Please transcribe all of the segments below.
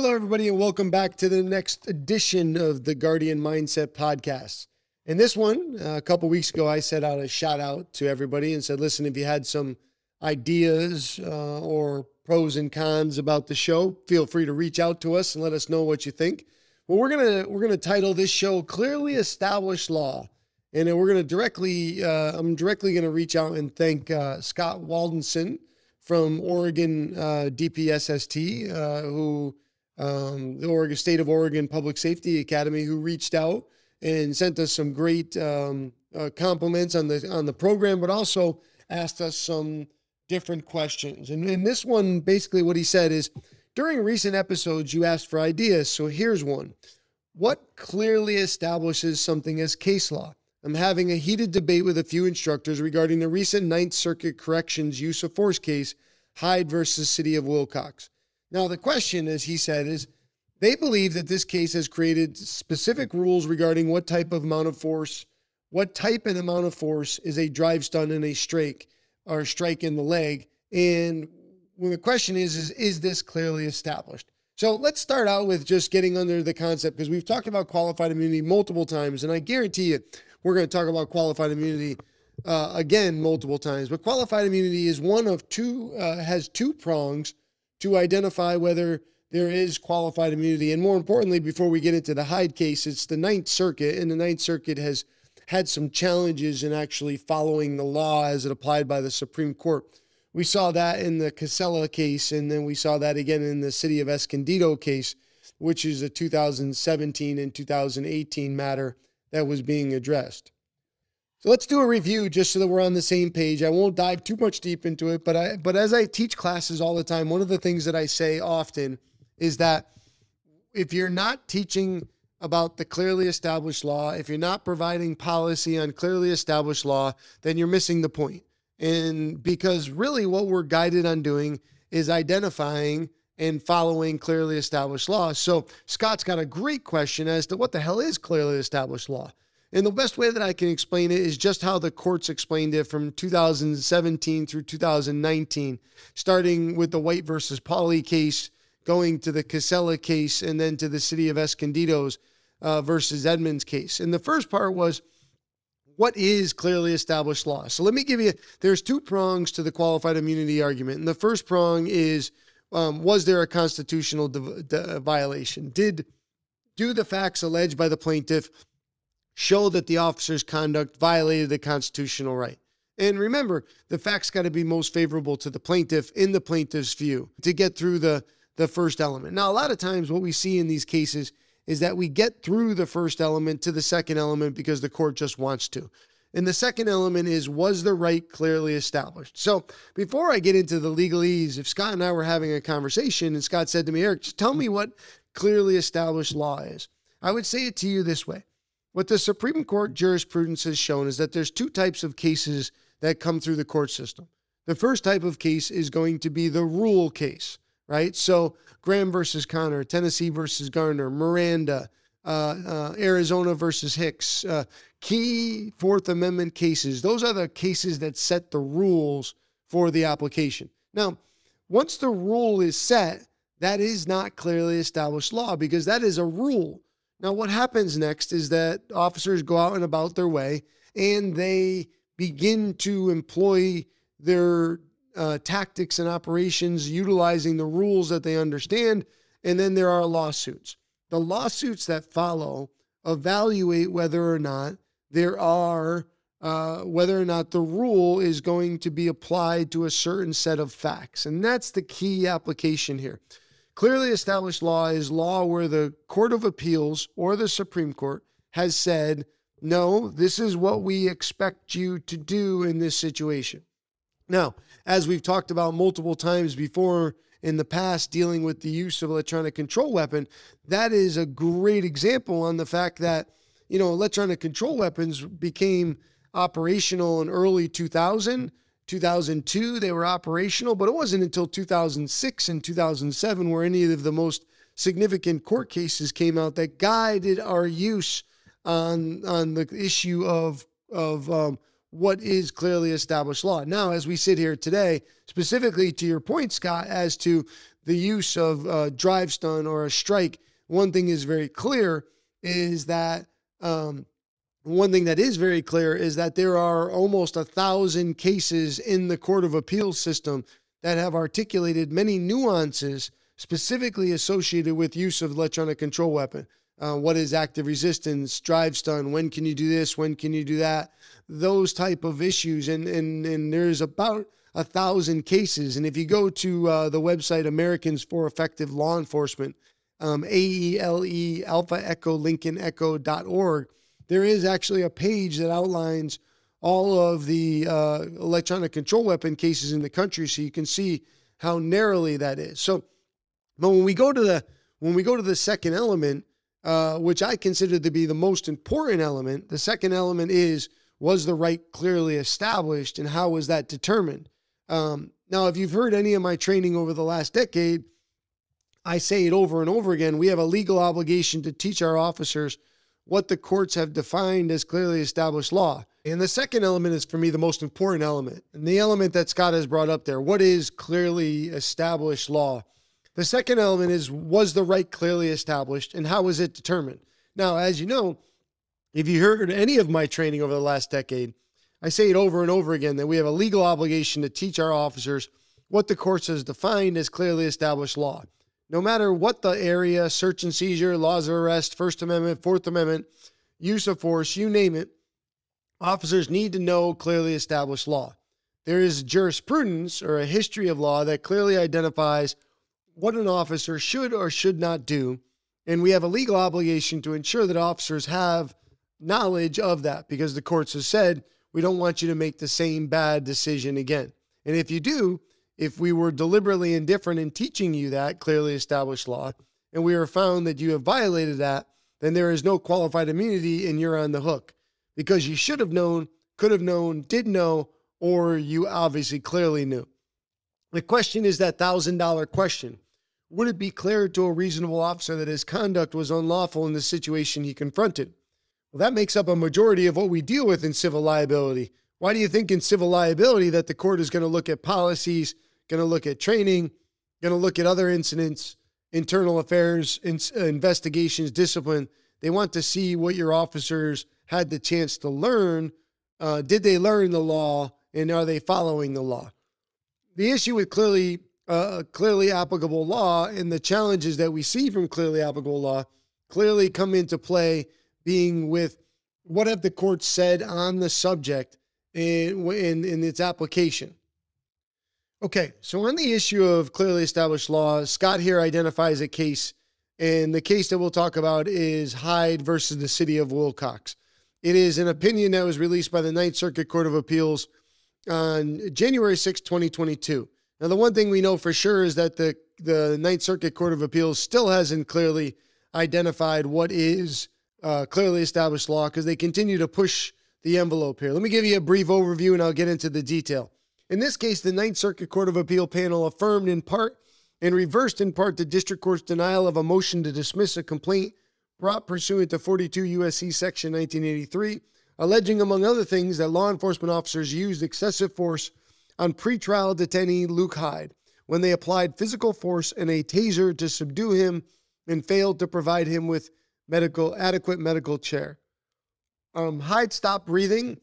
Hello, everybody, and welcome back to the next edition of the Guardian Mindset Podcast. In this one, uh, a couple weeks ago, I set out a shout out to everybody and said, listen, if you had some ideas uh, or pros and cons about the show, feel free to reach out to us and let us know what you think. Well, we're gonna we're gonna title this show "Clearly Established Law," and then we're gonna directly uh, I'm directly gonna reach out and thank uh, Scott Waldenson from Oregon uh, DPSST, uh, who um, the Oregon State of Oregon Public Safety Academy, who reached out and sent us some great um, uh, compliments on the on the program, but also asked us some different questions. And in this one, basically, what he said is, during recent episodes, you asked for ideas. So here's one: What clearly establishes something as case law? I'm having a heated debate with a few instructors regarding the recent Ninth Circuit Corrections use of force case, Hyde versus City of Willcox. Now, the question, as he said, is they believe that this case has created specific rules regarding what type of amount of force, what type and amount of force is a drive stun and a strike or strike in the leg. And when the question is, is, is this clearly established? So let's start out with just getting under the concept because we've talked about qualified immunity multiple times, and I guarantee you we're going to talk about qualified immunity uh, again multiple times. But qualified immunity is one of two, uh, has two prongs to identify whether there is qualified immunity. And more importantly, before we get into the Hyde case, it's the Ninth Circuit, and the Ninth Circuit has had some challenges in actually following the law as it applied by the Supreme Court. We saw that in the Kisela case, and then we saw that again in the city of Escondido case, which is a 2017 and 2018 matter that was being addressed. So let's do a review just so that we're on the same page. I won't dive too much deep into it, but I but as I teach classes all the time, one of the things that I say often is that if you're not teaching about the clearly established law, if you're not providing policy on clearly established law, then you're missing the point. And because really what we're guided on doing is identifying and following clearly established law. So Scott's got a great question as to what the hell is clearly established law. And the best way that I can explain it is just how the courts explained it from 2017 through 2019, starting with the White versus Pauly case, going to the Kisela case, and then to the city of Escondido's uh, versus Emmons case. And the first part was what is clearly established law? So let me give you, there's two prongs to the qualified immunity argument. And the first prong is um, was there a constitutional de- de- violation? Did do the facts alleged by the plaintiff show that the officer's conduct violated the constitutional right. And remember, the facts got to be most favorable to the plaintiff in the plaintiff's view to get through the, the first element. Now, a lot of times, what we see in these cases is that we get through the first element to the second element because the court just wants to. And the second element is was the right clearly established? So before I get into the legalese, if Scott and I were having a conversation and Scott said to me, Eric, just tell me what clearly established law is, I would say it to you this way what the Supreme Court jurisprudence has shown is that there's two types of cases that come through the court system. The first type of case is going to be the rule case, right? So Graham versus Connor, Tennessee versus Garner, Miranda, uh, uh, Arizona versus Hicks, uh, key Fourth Amendment cases. Those are the cases that set the rules for the application. Now, once the rule is set, that is not clearly established law because that is a rule. Now, what happens next is that officers go out and about their way and they begin to employ their uh, tactics and operations utilizing the rules that they understand. And then there are lawsuits. The lawsuits that follow evaluate whether or not there are, uh, whether or not the rule is going to be applied to a certain set of facts. And that's the key application here. Clearly established law is law where the Court of Appeals or the Supreme Court has said, no, this is what we expect you to do in this situation. Now, as we've talked about multiple times before in the past, dealing with the use of electronic control weapon, that is a great example on the fact that, you know, electronic control weapons became operational in early 2000 2002 they were operational, but it wasn't until 2006 and 2007 where any of the most significant court cases came out that guided our use on on the issue of of um, what is clearly established law. Now, as we sit here today, specifically to your point, Scott, as to the use of a drive stun or a strike, one thing is very clear is that um, one thing that is very clear is that there are almost a thousand cases in the Court of Appeals system that have articulated many nuances specifically associated with use of electronic control weapon. Uh, what is active resistance, drive stun, when can you do this, when can you do that, those type of issues. And, and, and there's about a thousand cases. And if you go to uh, the website Americans for Effective Law Enforcement, um, A-E-L-E, Alpha Echo Lincoln Echo.org, there is actually a page that outlines all of the uh, electronic control weapon cases in the country so you can see how narrowly that is. So, but when we go to the when we go to the second element, uh, which I consider to be the most important element, the second element is was the right clearly established and how was that determined? Um, now, if you've heard any of my training over the last decade, I say it over and over again. We have a legal obligation to teach our officers what the courts have defined as clearly established law. And the second element is for me the most important element, and the element that Scott has brought up there. What is clearly established law? The second element is was the right clearly established and how was it determined? Now, as you know, if you heard any of my training over the last decade, I say it over and over again that we have a legal obligation to teach our officers what the courts has defined as clearly established law. No matter what the area, search and seizure, laws of arrest, First Amendment, Fourth Amendment, use of force, you name it, officers need to know clearly established law. There is jurisprudence or a history of law that clearly identifies what an officer should or should not do. And we have a legal obligation to ensure that officers have knowledge of that because the courts have said we don't want you to make the same bad decision again. And if you do, if we were deliberately indifferent in teaching you that clearly established law, and we are found that you have violated that, then there is no qualified immunity and you're on the hook because you should have known, could have known, did know, or you obviously clearly knew. The question is that $1,000 question. Would it be clear to a reasonable officer that his conduct was unlawful in the situation he confronted? Well, that makes up a majority of what we deal with in civil liability. Why do you think in civil liability that the court is going to look at policies, going to look at training, going to look at other incidents, internal affairs, in, uh, investigations, discipline? They want to see what your officers had the chance to learn. Uh, did they learn the law and are they following the law? The issue with clearly uh, clearly applicable law and the challenges that we see from clearly applicable law clearly come into play being with what have the courts said on the subject in, in, in its application. Okay, so on the issue of clearly established law, Scott here identifies a case, and the case that we'll talk about is Hyde versus the city of Willcox. It is an opinion that was released by the Ninth Circuit Court of Appeals on January 6, 2022. Now, the one thing we know for sure is that the, the Ninth Circuit Court of Appeals still hasn't clearly identified what is uh, clearly established law because they continue to push the envelope here. Let me give you a brief overview and I'll get into the detail. In this case, the Ninth Circuit Court of Appeal panel affirmed in part and reversed in part the district court's denial of a motion to dismiss a complaint brought pursuant to 42 U.S.C. Section 1983, alleging, among other things, that law enforcement officers used excessive force on pretrial detainee Luke Hyde when they applied physical force and a taser to subdue him and failed to provide him with medical adequate medical care. Um, Hyde stopped breathing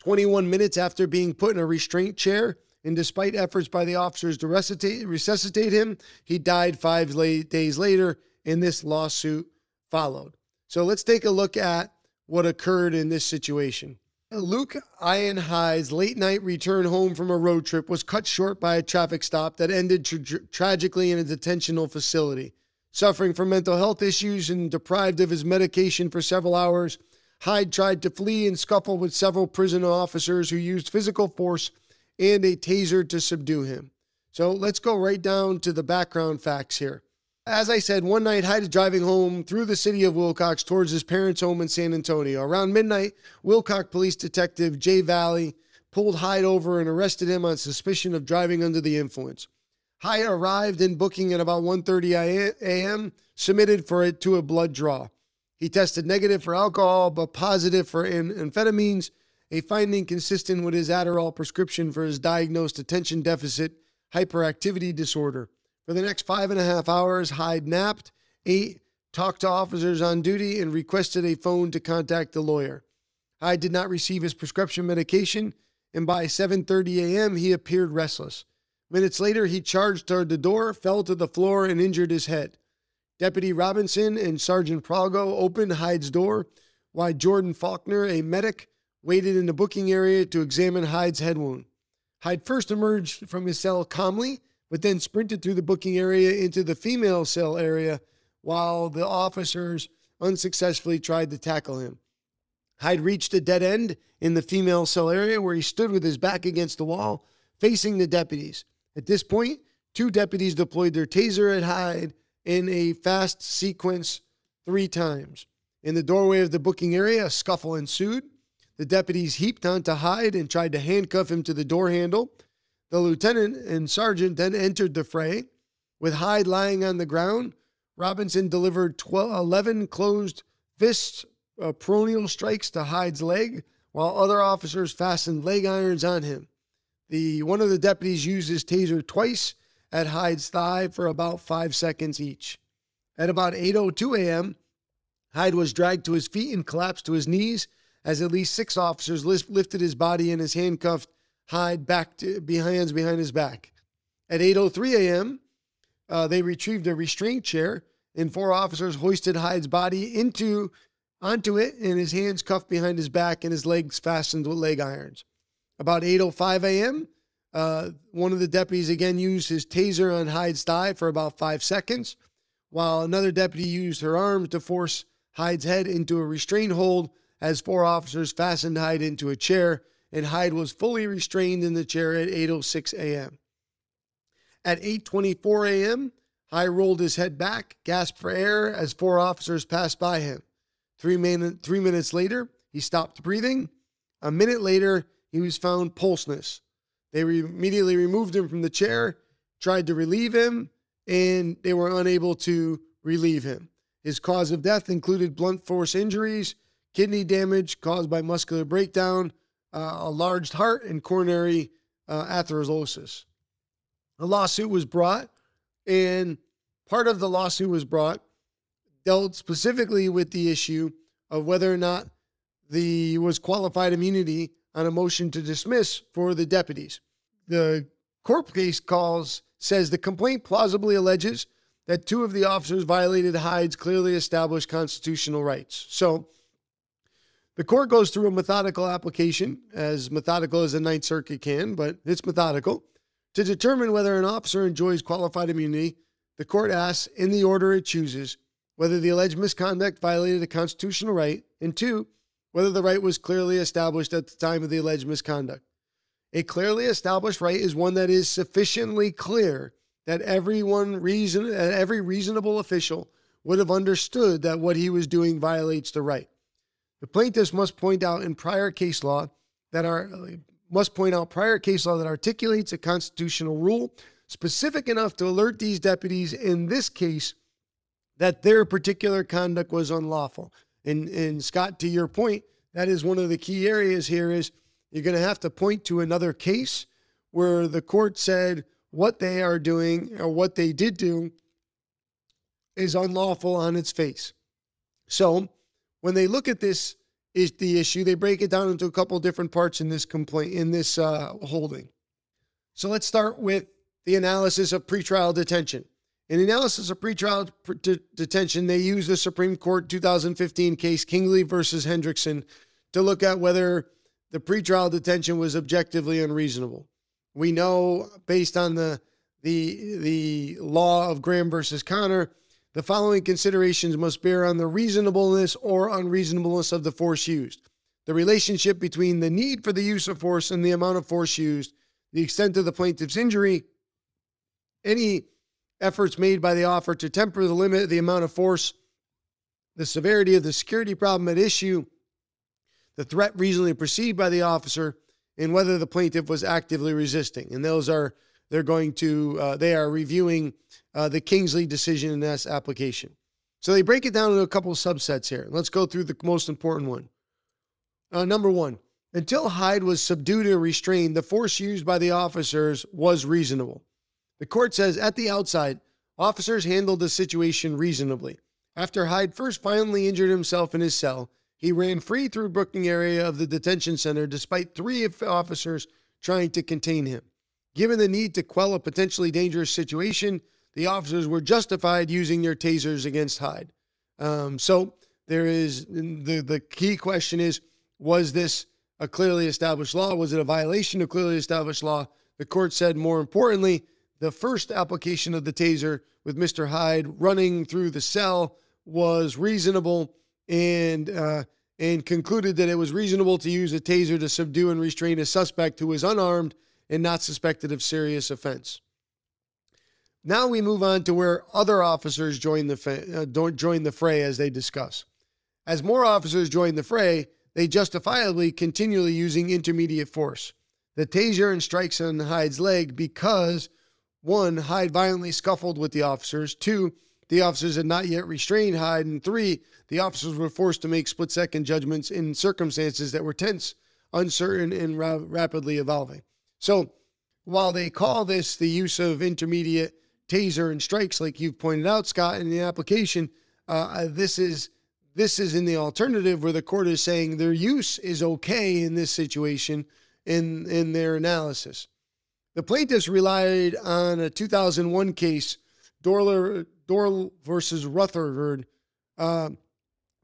21 minutes after being put in a restraint chair, and despite efforts by the officers to resuscitate, him, he died five days later, and this lawsuit followed. So let's take a look at what occurred in this situation. Luke Ian Hyde's late night return home from a road trip was cut short by a traffic stop that ended tra- tragically in a detentional facility. Suffering from mental health issues and deprived of his medication for several hours, Hyde tried to flee and scuffle with several prison officers who used physical force and a taser to subdue him. So let's go right down to the background facts here. As I said, one night Hyde is driving home through the city of Willcox towards his parents' home in San Antonio. Around midnight, Willcox police detective Jay Valley pulled Hyde over and arrested him on suspicion of driving under the influence. Hyde arrived in booking at about 1:30 a.m., submitted for it to a blood draw. He tested negative for alcohol but positive for amphetamines a finding consistent with his Adderall prescription for his diagnosed attention deficit hyperactivity disorder. For the next five and a half hours, Hyde napped, ate, talked to officers on duty, and requested a phone to contact the lawyer. Hyde did not receive his prescription medication, and by 7:30 a.m. he appeared restless. Minutes later, he charged toward the door, fell to the floor, and injured his head. Deputy Robinson and Sergeant Prago opened Hyde's door, while Jordan Faulkner, a medic, waited in the booking area to examine Hyde's head wound. Hyde first emerged from his cell calmly, but then sprinted through the booking area into the female cell area while the officers unsuccessfully tried to tackle him. Hyde reached a dead end in the female cell area where he stood with his back against the wall, facing the deputies. At this point, two deputies deployed their taser at Hyde in a fast sequence three times. In the doorway of the booking area, a scuffle ensued. The deputies heaped onto Hyde and tried to handcuff him to the door handle. The lieutenant and sergeant then entered the fray. With Hyde lying on the ground, Robinson delivered 12, 11 closed fists, uh, peroneal strikes to Hyde's leg, while other officers fastened leg irons on him. The one of the deputies used his taser twice at Hyde's thigh for about five seconds each. At about 8:02 a.m., Hyde was dragged to his feet and collapsed to his knees as at least six officers lifted his body and his handcuffed Hyde back to, behind, behind his back. At 8:03 a.m., uh, they retrieved a restraint chair, and four officers hoisted Hyde's body into onto it, and his hands cuffed behind his back and his legs fastened with leg irons. About 8:05 a.m., uh, one of the deputies again used his taser on Hyde's thigh for about five seconds, while another deputy used her arms to force Hyde's head into a restraint hold as four officers fastened Hyde into a chair, and Hyde was fully restrained in the chair at 8:06 a.m. At 8:24 a.m., Hyde rolled his head back, gasped for air as four officers passed by him. Three, min- three minutes later, he stopped breathing. A minute later, he was found pulseless. They re- immediately removed him from the chair, tried to relieve him, and they were unable to relieve him. His cause of death included blunt force injuries, kidney damage caused by muscular breakdown, uh, a large heart, and coronary uh, atherosclerosis. A lawsuit was brought, and part of the lawsuit was brought dealt specifically with the issue of whether or not the was qualified immunity on a motion to dismiss for the deputies. The court case calls says the complaint plausibly alleges that two of the officers violated Hyde's clearly established constitutional rights. So the court goes through a methodical application, as methodical as the Ninth Circuit can, but it's methodical. To determine whether an officer enjoys qualified immunity, the court asks, in the order it chooses, whether the alleged misconduct violated a constitutional right, and two, whether the right was clearly established at the time of the alleged misconduct. A clearly established right is one that is sufficiently clear that everyone reason that every reasonable official would have understood that what he was doing violates the right. The plaintiffs must point out in prior case law that are must point out prior case law that articulates a constitutional rule specific enough to alert these deputies in this case that their particular conduct was unlawful. And and Scott, to your point, that is one of the key areas here is you're going to have to point to another case where the court said what they are doing or what they did do is unlawful on its face. So when they look at this is the issue, they break it down into a couple different parts in this complaint in this uh, holding. So let's start with the analysis of pretrial detention. In analysis of pretrial de- detention, they use the Supreme Court 2015 case Kingsley versus Hendrickson to look at whether the pretrial detention was objectively unreasonable. We know, based on the the the law of Graham versus Connor, the following considerations must bear on the reasonableness or unreasonableness of the force used the relationship between the need for the use of force and the amount of force used, the extent of the plaintiff's injury, any efforts made by the offer to temper the limit of the amount of force, the severity of the security problem at issue, the threat reasonably perceived by the officer, and whether the plaintiff was actively resisting. And those are they're going to uh, they are reviewing uh, the Kingsley decision in this application. So they break it down into a couple of subsets here. Let's go through the most important one. Uh, number one, Until Hyde was subdued or restrained, the force used by the officers was reasonable. The court says at the outside, officers handled the situation reasonably. After Hyde first violently injured himself in his cell, he ran free through booking area of the detention center despite three officers trying to contain him. Given the need to quell a potentially dangerous situation, the officers were justified using their tasers against Hyde. Um, so there is the the key question is was this a clearly established law? Was it a violation of clearly established law? The court said more importantly, the first application of the taser with Mr. Hyde running through the cell was reasonable and uh, and concluded that it was reasonable to use a taser to subdue and restrain a suspect who was unarmed and not suspected of serious offense. Now we move on to where other officers join the uh, join the fray as they discuss. As more officers join the fray, they justifiably continually using intermediate force. The taser and strikes on Hyde's leg because one, Hyde violently scuffled with the officers. Two, the officers had not yet restrained Hyde. And three, the officers were forced to make split second judgments in circumstances that were tense, uncertain, and ra- rapidly evolving. So while they call this the use of intermediate taser and strikes, like you've pointed out, Scott, in the application, uh, this is this is in the alternative where the court is saying their use is okay in this situation in in their analysis. The plaintiffs relied on a 2001 case, Dorler, Deorle versus Rutherford, uh,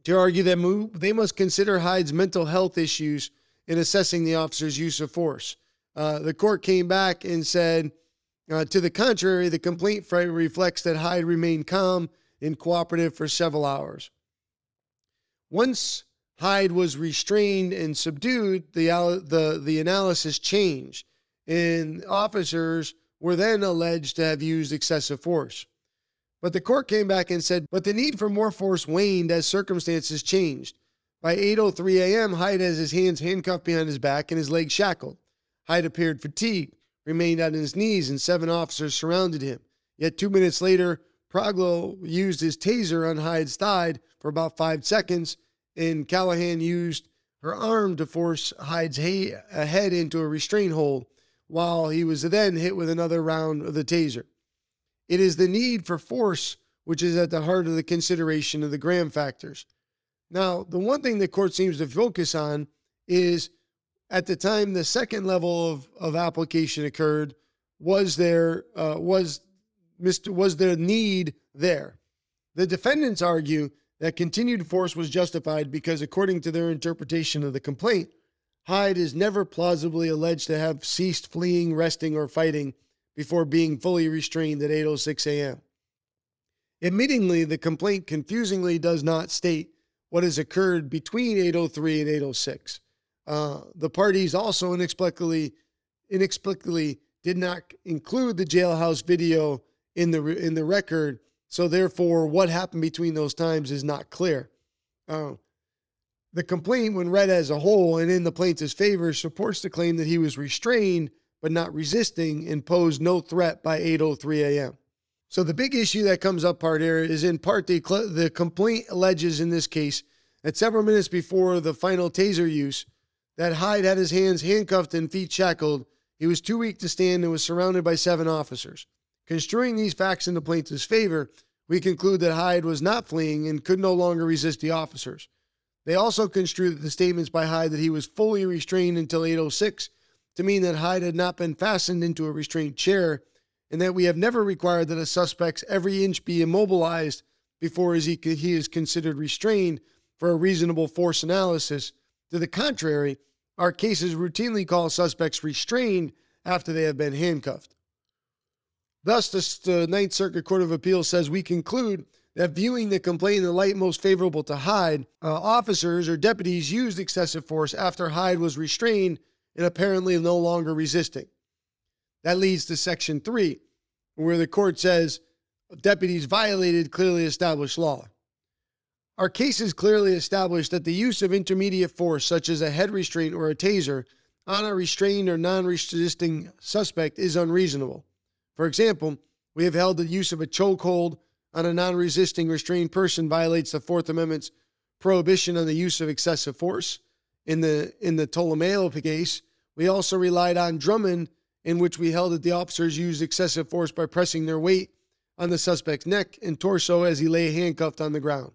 to argue that they must consider Hyde's mental health issues in assessing the officer's use of force. Uh, the court came back and said, uh, to the contrary, the complaint reflects that Hyde remained calm and cooperative for several hours. Once Hyde was restrained and subdued, the, the, the analysis changed, and officers were then alleged to have used excessive force. But the court came back and said, but the need for more force waned as circumstances changed. By 8:03 a.m., Hyde has his hands handcuffed behind his back and his legs shackled. Hyde appeared fatigued, remained on his knees, and seven officers surrounded him. Yet two minutes later, Proglo used his taser on Hyde's thigh for about five seconds, and Callahan used her arm to force Hyde's head into a restraint hold while he was then hit with another round of the taser. It is the need for force which is at the heart of the consideration of the Graham factors. Now, the one thing the court seems to focus on is at the time the second level of, of application occurred, was there uh, was Mr. was there need there? The defendants argue that continued force was justified because, according to their interpretation of the complaint, Hyde is never plausibly alleged to have ceased fleeing, resting, or fighting before being fully restrained at 8:06 a.m. Admittingly, the complaint confusingly does not state what has occurred between 8:03 and 8:06. Uh, the parties also inexplicably inexplicably did not include the jailhouse video in the in the record, so therefore, what happened between those times is not clear. Uh, the complaint, when read as a whole and in the plaintiff's favor, supports the claim that he was restrained but not resisting and posed no threat by 8:03 a.m. So the big issue that comes up part here is in part the, the complaint alleges in this case that several minutes before the final taser use, that Hyde had his hands handcuffed and feet shackled. He was too weak to stand and was surrounded by seven officers. Construing these facts in the plaintiff's favor, we conclude that Hyde was not fleeing and could no longer resist the officers. They also construe the statements by Hyde that he was fully restrained until 806 to mean that Hyde had not been fastened into a restrained chair and that we have never required that a suspect's every inch be immobilized before he is considered restrained for a reasonable force analysis. To the contrary, our cases routinely call suspects restrained after they have been handcuffed. Thus, the Ninth Circuit Court of Appeals says we conclude that viewing the complaint in the light most favorable to Hyde, uh, officers or deputies used excessive force after Hyde was restrained and apparently no longer resisting. That leads to Section 3, where the court says deputies violated clearly established law. Our cases clearly establish that the use of intermediate force, such as a head restraint or a taser, on a restrained or non resisting suspect is unreasonable. For example, we have held the use of a chokehold on a non resisting restrained person violates the Fourth Amendment's prohibition on the use of excessive force in the in the Tuuamalemalo case. We also relied on Drummond, in which we held that the officers used excessive force by pressing their weight on the suspect's neck and torso as he lay handcuffed on the ground.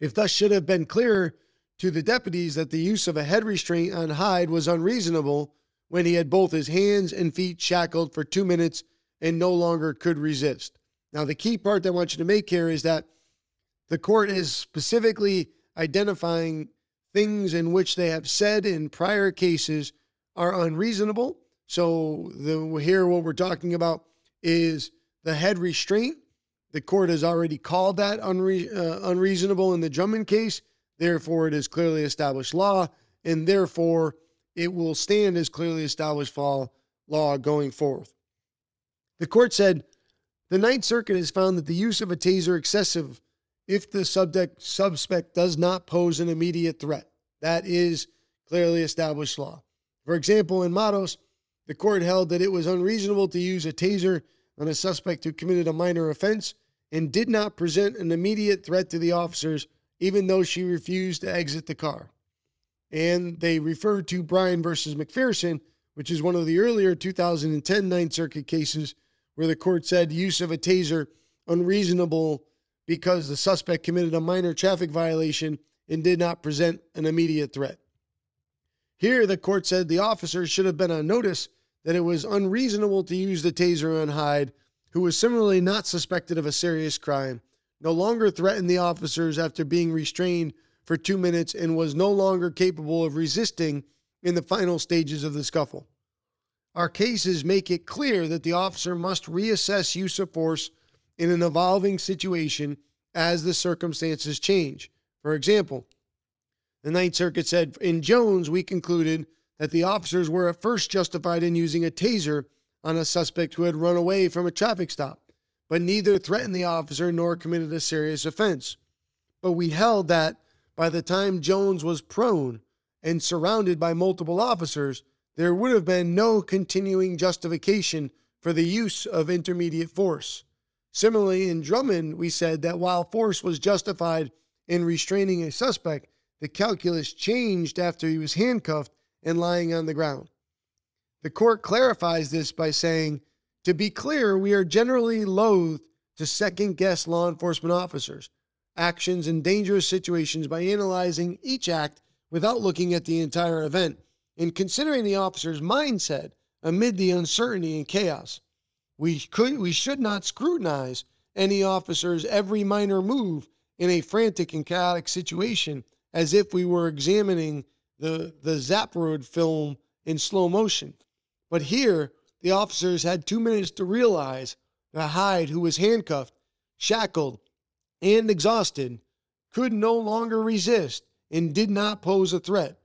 If thus should have been clear to the deputies that the use of a head restraint on Hyde was unreasonable when he had both his hands and feet shackled for two minutes and no longer could resist. Now, the key part that I want you to make here is that the court is specifically identifying things in which they have said in prior cases are unreasonable. So the, here, what we're talking about is the head restraint. The court has already called that unre- uh, unreasonable in the Drummond case. Therefore, it is clearly established law, and therefore, it will stand as clearly established law, law going forth. The court said the Ninth Circuit has found that the use of a taser excessive if the subject suspect does not pose an immediate threat. That is clearly established law. For example, in Mattos, the court held that it was unreasonable to use a taser on a suspect who committed a minor offense and did not present an immediate threat to the officers, even though she refused to exit the car. And they referred to Bryan versus McPherson, which is one of the earlier 2010 Ninth Circuit cases where the court said use of a taser unreasonable because the suspect committed a minor traffic violation and did not present an immediate threat. Here, the court said the officers should have been on notice that it was unreasonable to use the taser on Hyde, who was similarly not suspected of a serious crime, no longer threatened the officers after being restrained for two minutes, and was no longer capable of resisting in the final stages of the scuffle. Our cases make it clear that the officer must reassess use of force in an evolving situation as the circumstances change. For example, the Ninth Circuit said in Jones, we concluded that the officers were at first justified in using a taser on a suspect who had run away from a traffic stop, but neither threatened the officer nor committed a serious offense. But we held that by the time Jones was prone and surrounded by multiple officers, there would have been no continuing justification for the use of intermediate force. Similarly, in Drummond, we said that while force was justified in restraining a suspect, the calculus changed after he was handcuffed and lying on the ground. The court clarifies this by saying, to be clear, we are generally loath to second guess law enforcement officers' actions in dangerous situations by analyzing each act without looking at the entire event and considering the officer's mindset amid the uncertainty and chaos. We could we should not scrutinize any officer's every minor move in a frantic and chaotic situation as if we were examining the the Zapruder film in slow motion. But here, the officers had two minutes to realize that Hyde, who was handcuffed, shackled, and exhausted, could no longer resist and did not pose a threat.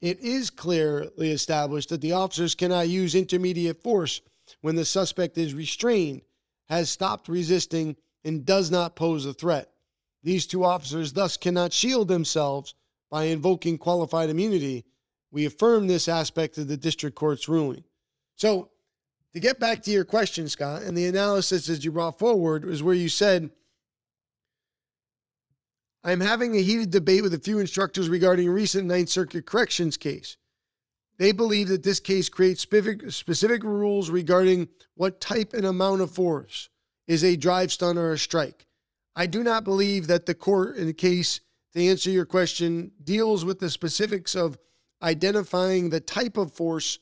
It is clearly established that the officers cannot use intermediate force when the suspect is restrained, has stopped resisting, and does not pose a threat. These two officers thus cannot shield themselves by invoking qualified immunity. We affirm this aspect of the district court's ruling. So, to get back to your question, Scott, and the analysis as you brought forward was where you said, I'm having a heated debate with a few instructors regarding a recent Ninth Circuit corrections case. They believe that this case creates specific, specific rules regarding what type and amount of force is a drive stun or a strike. I do not believe that the court in the case, to answer your question, deals with the specifics of identifying the type of force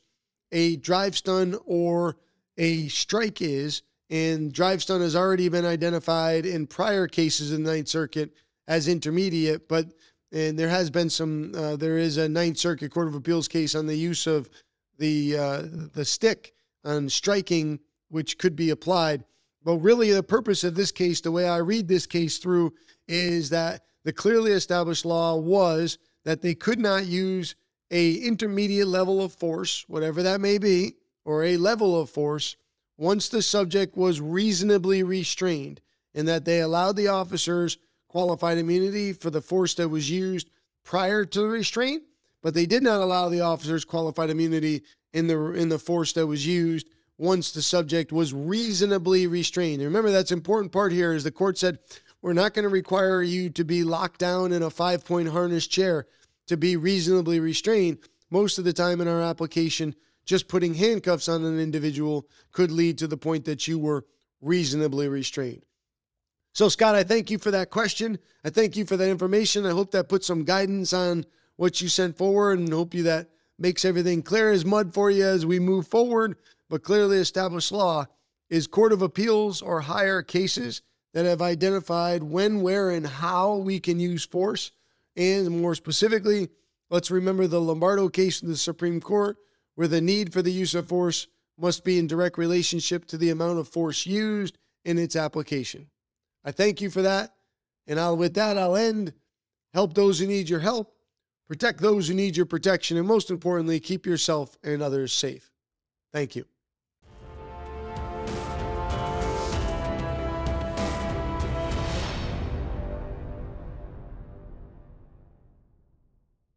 a drive stun or a strike is. And drive stun has already been identified in prior cases in the Ninth Circuit as intermediate, but and there has been some. Uh, there is a Ninth Circuit Court of Appeals case on the use of the uh, the stick on striking, which could be applied. But really, the purpose of this case, the way I read this case through, is that the clearly established law was that they could not use a intermediate level of force, whatever that may be, or a level of force, once the subject was reasonably restrained, and that they allowed the officers qualified immunity for the force that was used prior to the restraint, but they did not allow the officers qualified immunity in the in the force that was used once the subject was reasonably restrained. And remember, that's important part here is the court said we're not going to require you to be locked down in a five point harness chair. to be reasonably restrained. Most of the time in our application, just putting handcuffs on an individual could lead to the point that you were reasonably restrained. So, Scott, I thank you for that question. I thank you for that information. I hope that puts some guidance on what you sent forward and hope you that makes everything clear as mud for you as we move forward. But clearly established law is court of appeals or higher cases that have identified when, where, and how we can use force. And more specifically, let's remember the Lombardo case in the Supreme Court, where the need for the use of force must be in direct relationship to the amount of force used in its application. I thank you for that. And I'll, with that, I'll end. Help those who need your help, protect those who need your protection, and most importantly, keep yourself and others safe. Thank you.